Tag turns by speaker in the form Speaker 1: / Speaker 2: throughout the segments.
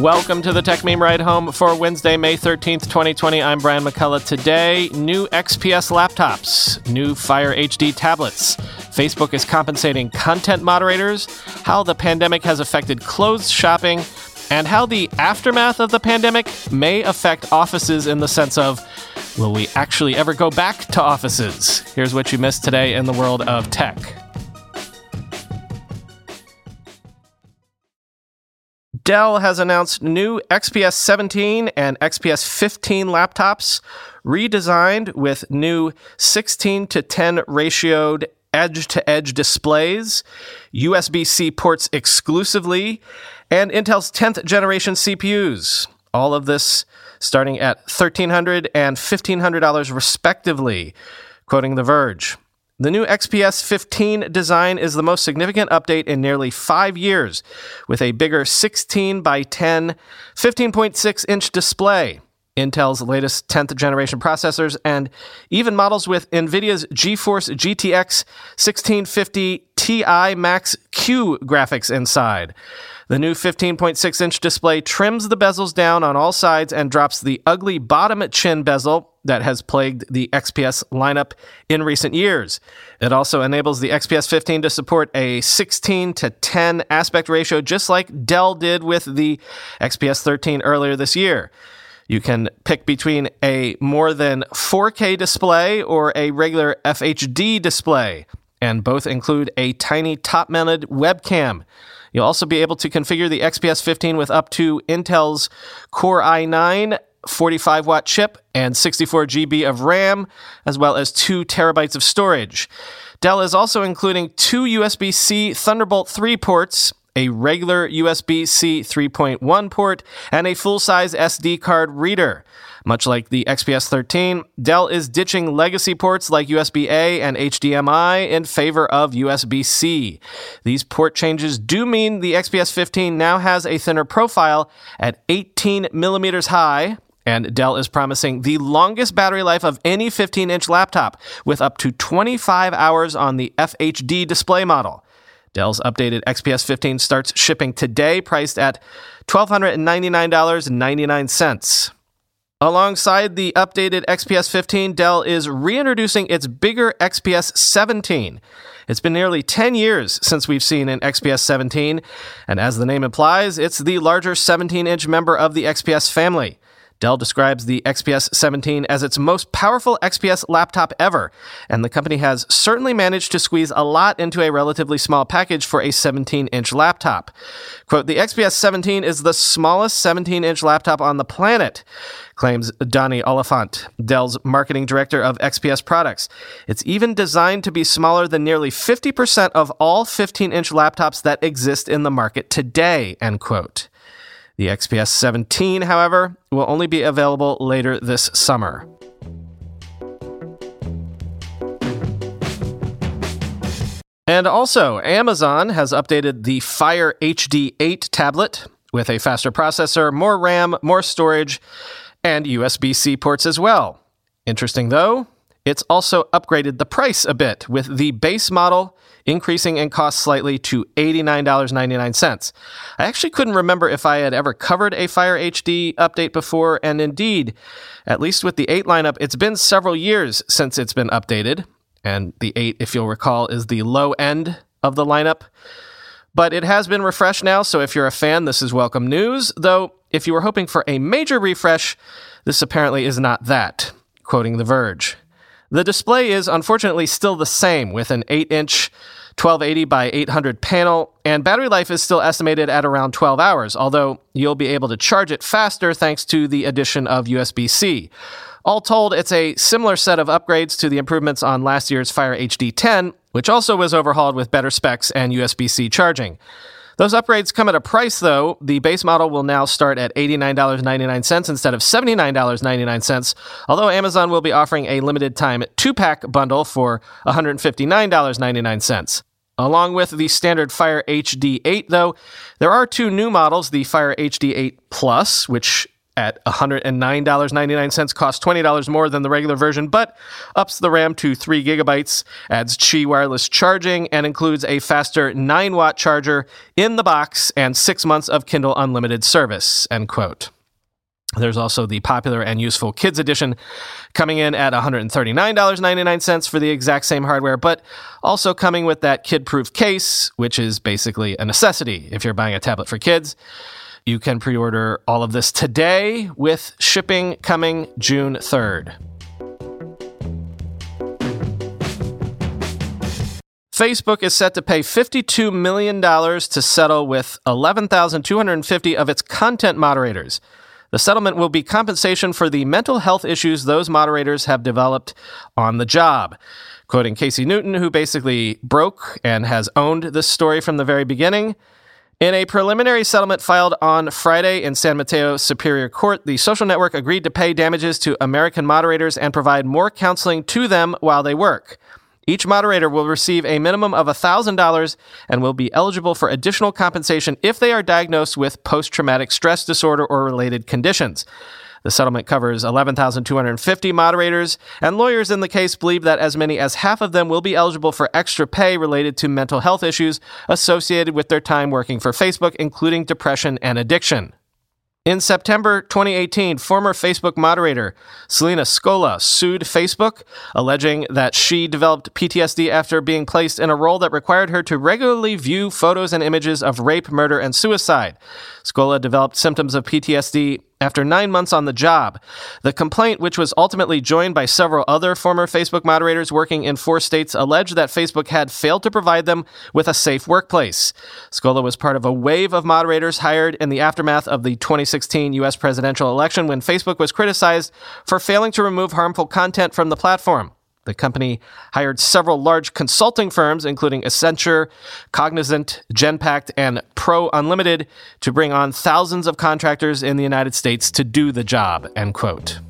Speaker 1: Welcome to the Techmeme Ride Home for Wednesday, May 13th, 2020. I'm Brian McCullough. Today, new XPS laptops, new Fire HD tablets. Facebook is compensating content moderators, how the pandemic has affected clothes shopping, and how the aftermath of the pandemic may affect offices in the sense of will we actually ever go back to offices? Here's what you missed today in the world of tech. Dell has announced new XPS 17 and XPS 15 laptops, redesigned with new 16 to 10 ratioed edge to edge displays, USB C ports exclusively, and Intel's 10th generation CPUs. All of this starting at $1,300 and $1,500 respectively, quoting The Verge. The new XPS 15 design is the most significant update in nearly five years, with a bigger 16 by 10, 15.6 inch display, Intel's latest 10th generation processors, and even models with NVIDIA's GeForce GTX 1650 Ti Max Q graphics inside. The new 15.6 inch display trims the bezels down on all sides and drops the ugly bottom chin bezel that has plagued the XPS lineup in recent years. It also enables the XPS 15 to support a 16 to 10 aspect ratio, just like Dell did with the XPS 13 earlier this year. You can pick between a more than 4K display or a regular FHD display, and both include a tiny top mounted webcam. You'll also be able to configure the XPS 15 with up to Intel's Core i9 45 watt chip and 64 GB of RAM, as well as 2 terabytes of storage. Dell is also including two USB C Thunderbolt 3 ports, a regular USB C 3.1 port, and a full size SD card reader. Much like the XPS 13, Dell is ditching legacy ports like USB A and HDMI in favor of USB C. These port changes do mean the XPS 15 now has a thinner profile at 18 millimeters high, and Dell is promising the longest battery life of any 15 inch laptop, with up to 25 hours on the FHD display model. Dell's updated XPS 15 starts shipping today, priced at $1,299.99. Alongside the updated XPS 15, Dell is reintroducing its bigger XPS 17. It's been nearly 10 years since we've seen an XPS 17, and as the name implies, it's the larger 17 inch member of the XPS family. Dell describes the XPS 17 as its most powerful XPS laptop ever, and the company has certainly managed to squeeze a lot into a relatively small package for a 17 inch laptop. Quote, the XPS 17 is the smallest 17 inch laptop on the planet, claims Donnie Oliphant, Dell's marketing director of XPS products. It's even designed to be smaller than nearly 50% of all 15 inch laptops that exist in the market today, end quote. The XPS 17, however, will only be available later this summer. And also, Amazon has updated the Fire HD 8 tablet with a faster processor, more RAM, more storage, and USB C ports as well. Interesting though, it's also upgraded the price a bit, with the base model increasing in cost slightly to $89.99. I actually couldn't remember if I had ever covered a Fire HD update before, and indeed, at least with the 8 lineup, it's been several years since it's been updated. And the 8, if you'll recall, is the low end of the lineup. But it has been refreshed now, so if you're a fan, this is welcome news. Though, if you were hoping for a major refresh, this apparently is not that. Quoting The Verge. The display is unfortunately still the same with an 8 inch 1280 by 800 panel, and battery life is still estimated at around 12 hours, although you'll be able to charge it faster thanks to the addition of USB C. All told, it's a similar set of upgrades to the improvements on last year's Fire HD 10, which also was overhauled with better specs and USB C charging. Those upgrades come at a price, though. The base model will now start at $89.99 instead of $79.99, although Amazon will be offering a limited time two pack bundle for $159.99. Along with the standard Fire HD 8, though, there are two new models the Fire HD 8 Plus, which at $109.99 costs $20 more than the regular version, but ups the RAM to 3 gigabytes, adds Qi wireless charging, and includes a faster 9 watt charger in the box and six months of Kindle Unlimited service. End quote. There's also the popular and useful Kids Edition coming in at $139.99 for the exact same hardware, but also coming with that kid proof case, which is basically a necessity if you're buying a tablet for kids. You can pre order all of this today with shipping coming June 3rd. Facebook is set to pay $52 million to settle with 11,250 of its content moderators. The settlement will be compensation for the mental health issues those moderators have developed on the job. Quoting Casey Newton, who basically broke and has owned this story from the very beginning. In a preliminary settlement filed on Friday in San Mateo Superior Court, the social network agreed to pay damages to American moderators and provide more counseling to them while they work. Each moderator will receive a minimum of $1,000 and will be eligible for additional compensation if they are diagnosed with post traumatic stress disorder or related conditions. The settlement covers 11,250 moderators, and lawyers in the case believe that as many as half of them will be eligible for extra pay related to mental health issues associated with their time working for Facebook, including depression and addiction. In September 2018, former Facebook moderator Selena Scola sued Facebook, alleging that she developed PTSD after being placed in a role that required her to regularly view photos and images of rape, murder, and suicide. Scola developed symptoms of PTSD after nine months on the job. The complaint, which was ultimately joined by several other former Facebook moderators working in four states, alleged that Facebook had failed to provide them with a safe workplace. Scola was part of a wave of moderators hired in the aftermath of the 2016 U.S. presidential election when Facebook was criticized for failing to remove harmful content from the platform. The company hired several large consulting firms, including Accenture, Cognizant, Genpact, and Pro Unlimited, to bring on thousands of contractors in the United States to do the job. End quote.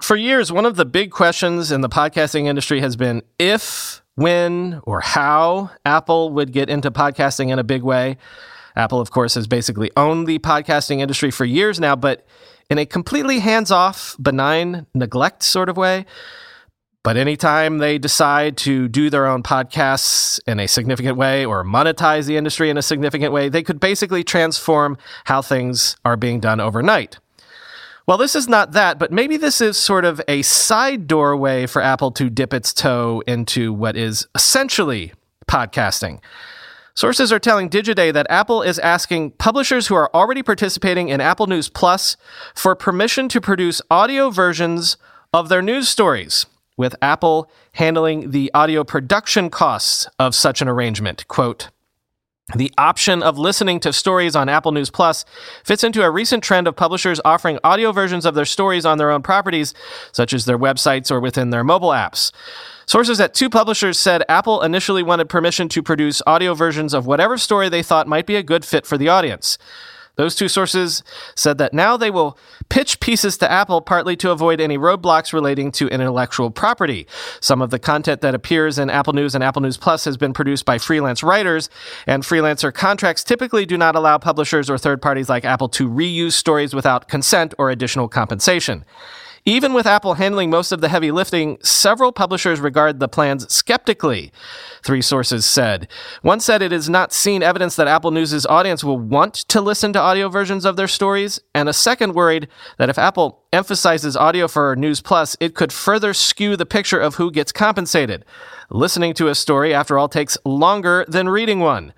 Speaker 1: For years, one of the big questions in the podcasting industry has been if, when, or how Apple would get into podcasting in a big way. Apple, of course, has basically owned the podcasting industry for years now, but in a completely hands off, benign neglect sort of way. But anytime they decide to do their own podcasts in a significant way or monetize the industry in a significant way, they could basically transform how things are being done overnight. Well, this is not that, but maybe this is sort of a side doorway for Apple to dip its toe into what is essentially podcasting. Sources are telling Digiday that Apple is asking publishers who are already participating in Apple News Plus for permission to produce audio versions of their news stories, with Apple handling the audio production costs of such an arrangement. Quote, the option of listening to stories on Apple News Plus fits into a recent trend of publishers offering audio versions of their stories on their own properties, such as their websites or within their mobile apps. Sources at two publishers said Apple initially wanted permission to produce audio versions of whatever story they thought might be a good fit for the audience. Those two sources said that now they will pitch pieces to Apple partly to avoid any roadblocks relating to intellectual property. Some of the content that appears in Apple News and Apple News Plus has been produced by freelance writers, and freelancer contracts typically do not allow publishers or third parties like Apple to reuse stories without consent or additional compensation. Even with Apple handling most of the heavy lifting, several publishers regard the plans skeptically, three sources said. One said it has not seen evidence that Apple News' audience will want to listen to audio versions of their stories, and a second worried that if Apple emphasizes audio for News Plus, it could further skew the picture of who gets compensated. Listening to a story, after all, takes longer than reading one.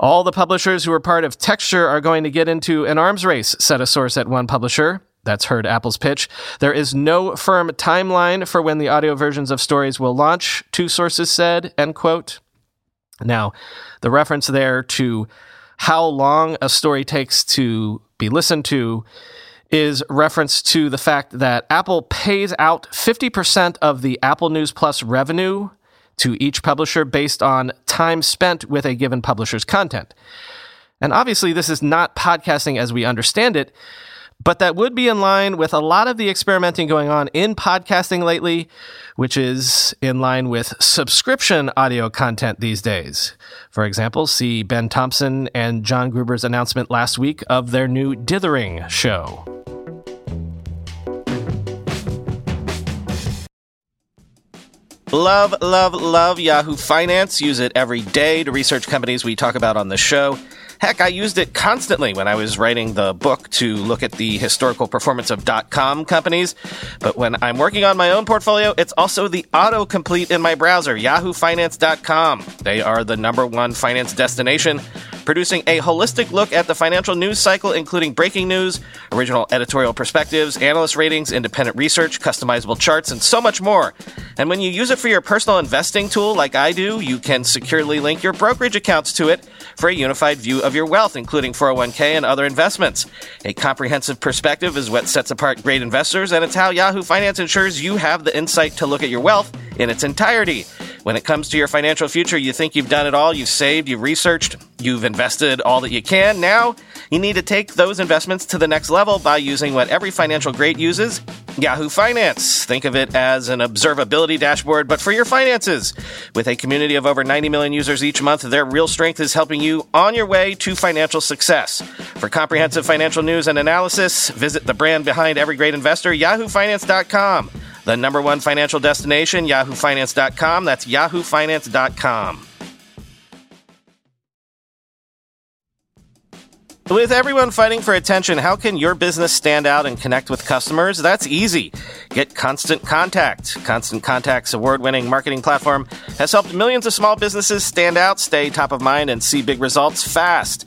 Speaker 1: All the publishers who are part of Texture are going to get into an arms race, said a source at one publisher. That's heard Apple's pitch. There is no firm timeline for when the audio versions of stories will launch, two sources said, end quote. Now, the reference there to how long a story takes to be listened to is reference to the fact that Apple pays out 50% of the Apple News Plus revenue to each publisher based on time spent with a given publisher's content. And obviously, this is not podcasting as we understand it, but that would be in line with a lot of the experimenting going on in podcasting lately, which is in line with subscription audio content these days. For example, see Ben Thompson and John Gruber's announcement last week of their new Dithering show. Love, love, love Yahoo Finance. Use it every day to research companies we talk about on the show. Heck, I used it constantly when I was writing the book to look at the historical performance of dot .com companies. But when I'm working on my own portfolio, it's also the autocomplete in my browser, yahoofinance.com. They are the number one finance destination producing a holistic look at the financial news cycle, including breaking news, original editorial perspectives, analyst ratings, independent research, customizable charts, and so much more. And when you use it for your personal investing tool, like I do, you can securely link your brokerage accounts to it for a unified view of your wealth, including 401k and other investments. A comprehensive perspective is what sets apart great investors, and it's how Yahoo Finance ensures you have the insight to look at your wealth in its entirety. When it comes to your financial future, you think you've done it all, you've saved, you've researched, you've invested all that you can. Now, you need to take those investments to the next level by using what every financial great uses Yahoo Finance. Think of it as an observability dashboard, but for your finances. With a community of over 90 million users each month, their real strength is helping you on your way to financial success. For comprehensive financial news and analysis, visit the brand behind every great investor, yahoofinance.com. The number one financial destination, yahoofinance.com. That's yahoofinance.com. With everyone fighting for attention, how can your business stand out and connect with customers? That's easy. Get Constant Contact. Constant Contact's award winning marketing platform has helped millions of small businesses stand out, stay top of mind, and see big results fast.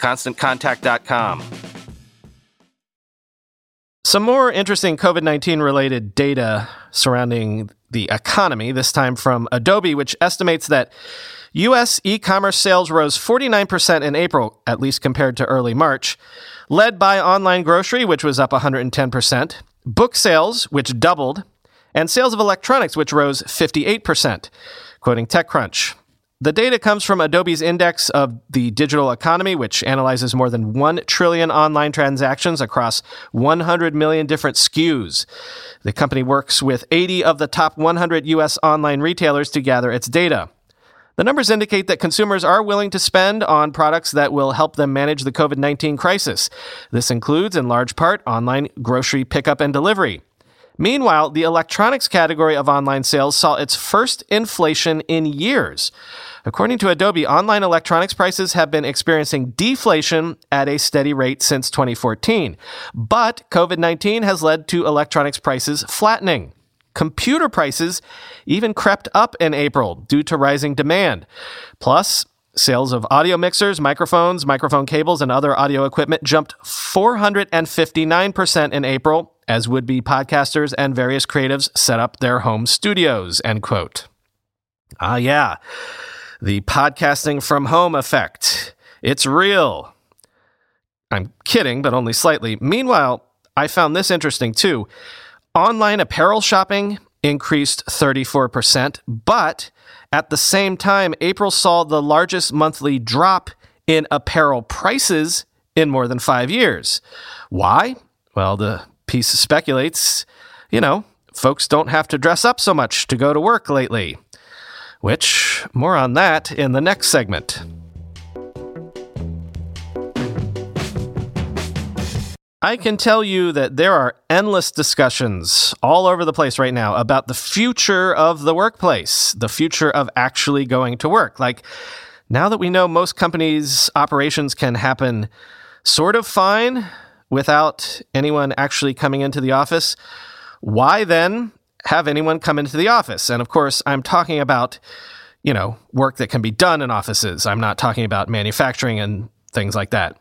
Speaker 1: ConstantContact.com. Some more interesting COVID 19 related data surrounding the economy, this time from Adobe, which estimates that U.S. e commerce sales rose 49% in April, at least compared to early March, led by online grocery, which was up 110%, book sales, which doubled, and sales of electronics, which rose 58%. Quoting TechCrunch, the data comes from Adobe's index of the digital economy, which analyzes more than 1 trillion online transactions across 100 million different SKUs. The company works with 80 of the top 100 U.S. online retailers to gather its data. The numbers indicate that consumers are willing to spend on products that will help them manage the COVID 19 crisis. This includes, in large part, online grocery pickup and delivery. Meanwhile, the electronics category of online sales saw its first inflation in years. According to Adobe, online electronics prices have been experiencing deflation at a steady rate since 2014. But COVID 19 has led to electronics prices flattening. Computer prices even crept up in April due to rising demand. Plus, Sales of audio mixers, microphones, microphone cables, and other audio equipment jumped 459% in April as would be podcasters and various creatives set up their home studios, end quote. Ah, yeah the podcasting from home effect. It's real. I'm kidding, but only slightly. Meanwhile, I found this interesting too. Online apparel shopping increased 34%, but at the same time, April saw the largest monthly drop in apparel prices in more than five years. Why? Well, the piece speculates, you know, folks don't have to dress up so much to go to work lately. Which, more on that in the next segment. I can tell you that there are endless discussions all over the place right now about the future of the workplace, the future of actually going to work. Like, now that we know most companies' operations can happen sort of fine without anyone actually coming into the office, why then have anyone come into the office? And of course, I'm talking about, you know, work that can be done in offices. I'm not talking about manufacturing and things like that.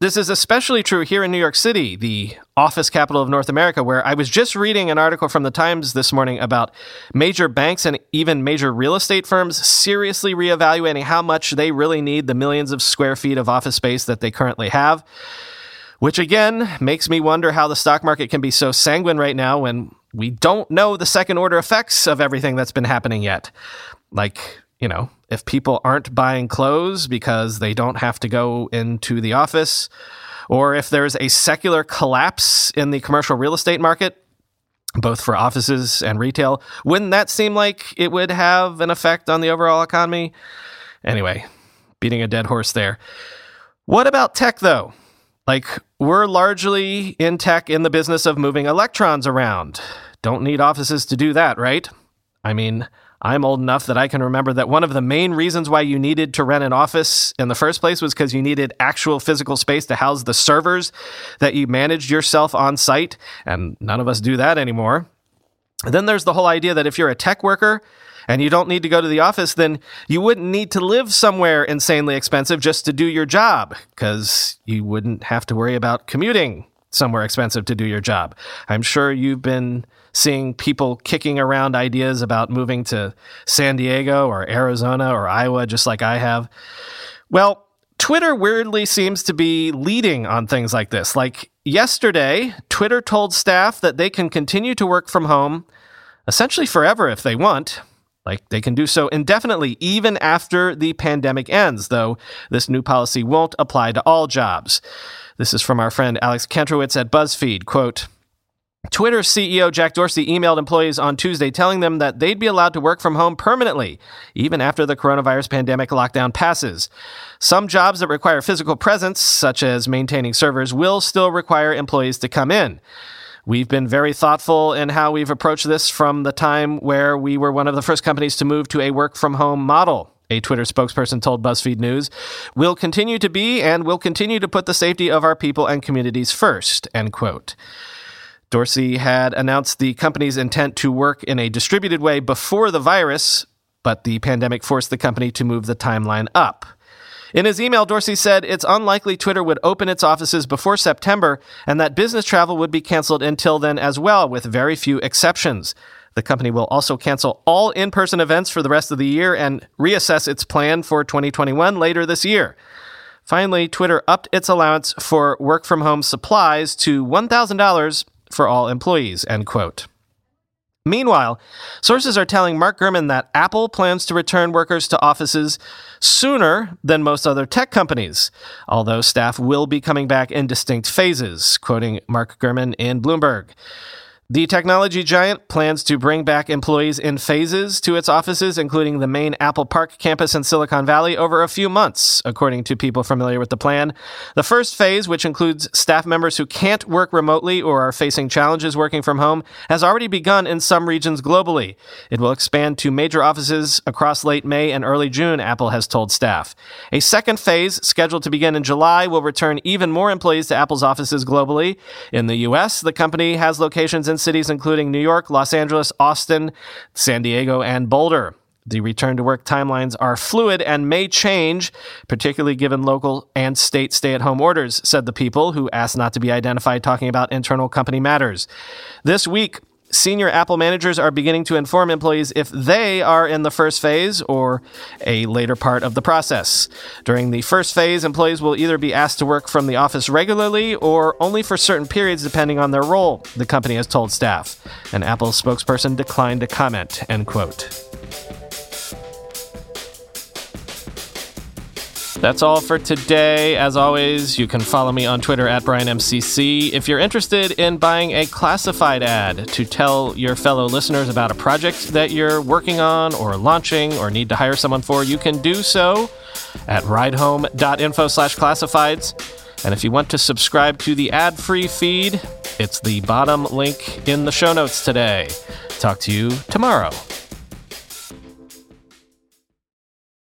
Speaker 1: This is especially true here in New York City, the office capital of North America, where I was just reading an article from the Times this morning about major banks and even major real estate firms seriously reevaluating how much they really need the millions of square feet of office space that they currently have. Which again makes me wonder how the stock market can be so sanguine right now when we don't know the second order effects of everything that's been happening yet. Like, you know, if people aren't buying clothes because they don't have to go into the office, or if there's a secular collapse in the commercial real estate market, both for offices and retail, wouldn't that seem like it would have an effect on the overall economy? Anyway, beating a dead horse there. What about tech, though? Like, we're largely in tech in the business of moving electrons around. Don't need offices to do that, right? I mean, I'm old enough that I can remember that one of the main reasons why you needed to rent an office in the first place was because you needed actual physical space to house the servers that you managed yourself on site, and none of us do that anymore. And then there's the whole idea that if you're a tech worker and you don't need to go to the office, then you wouldn't need to live somewhere insanely expensive just to do your job, because you wouldn't have to worry about commuting somewhere expensive to do your job. I'm sure you've been seeing people kicking around ideas about moving to San Diego or Arizona or Iowa, just like I have. Well, Twitter weirdly seems to be leading on things like this. Like yesterday, Twitter told staff that they can continue to work from home essentially forever if they want. Like they can do so indefinitely, even after the pandemic ends, though this new policy won't apply to all jobs. This is from our friend Alex Kantrowitz at BuzzFeed. Quote, Twitter CEO Jack Dorsey emailed employees on Tuesday telling them that they'd be allowed to work from home permanently, even after the coronavirus pandemic lockdown passes. Some jobs that require physical presence, such as maintaining servers, will still require employees to come in. We've been very thoughtful in how we've approached this from the time where we were one of the first companies to move to a work from home model. A Twitter spokesperson told BuzzFeed News, We'll continue to be and will continue to put the safety of our people and communities first, end quote. Dorsey had announced the company's intent to work in a distributed way before the virus, but the pandemic forced the company to move the timeline up. In his email, Dorsey said it's unlikely Twitter would open its offices before September and that business travel would be canceled until then as well, with very few exceptions. The company will also cancel all in person events for the rest of the year and reassess its plan for 2021 later this year. Finally, Twitter upped its allowance for work from home supplies to $1,000 for all employees, end quote. Meanwhile, sources are telling Mark Gurman that Apple plans to return workers to offices sooner than most other tech companies, although staff will be coming back in distinct phases, quoting Mark Gurman in Bloomberg. The technology giant plans to bring back employees in phases to its offices, including the main Apple Park campus in Silicon Valley, over a few months, according to people familiar with the plan. The first phase, which includes staff members who can't work remotely or are facing challenges working from home, has already begun in some regions globally. It will expand to major offices across late May and early June, Apple has told staff. A second phase, scheduled to begin in July, will return even more employees to Apple's offices globally. In the U.S., the company has locations in cities including New York, Los Angeles, Austin, San Diego, and Boulder. The return to work timelines are fluid and may change, particularly given local and state stay at home orders, said the people who asked not to be identified talking about internal company matters. This week, Senior Apple managers are beginning to inform employees if they are in the first phase or a later part of the process. During the first phase, employees will either be asked to work from the office regularly or only for certain periods depending on their role, the company has told staff. An Apple spokesperson declined to comment, end quote. That's all for today. As always, you can follow me on Twitter at BrianMCC. If you're interested in buying a classified ad to tell your fellow listeners about a project that you're working on or launching or need to hire someone for, you can do so at ridehome.info slash classifieds. And if you want to subscribe to the ad free feed, it's the bottom link in the show notes today. Talk to you tomorrow.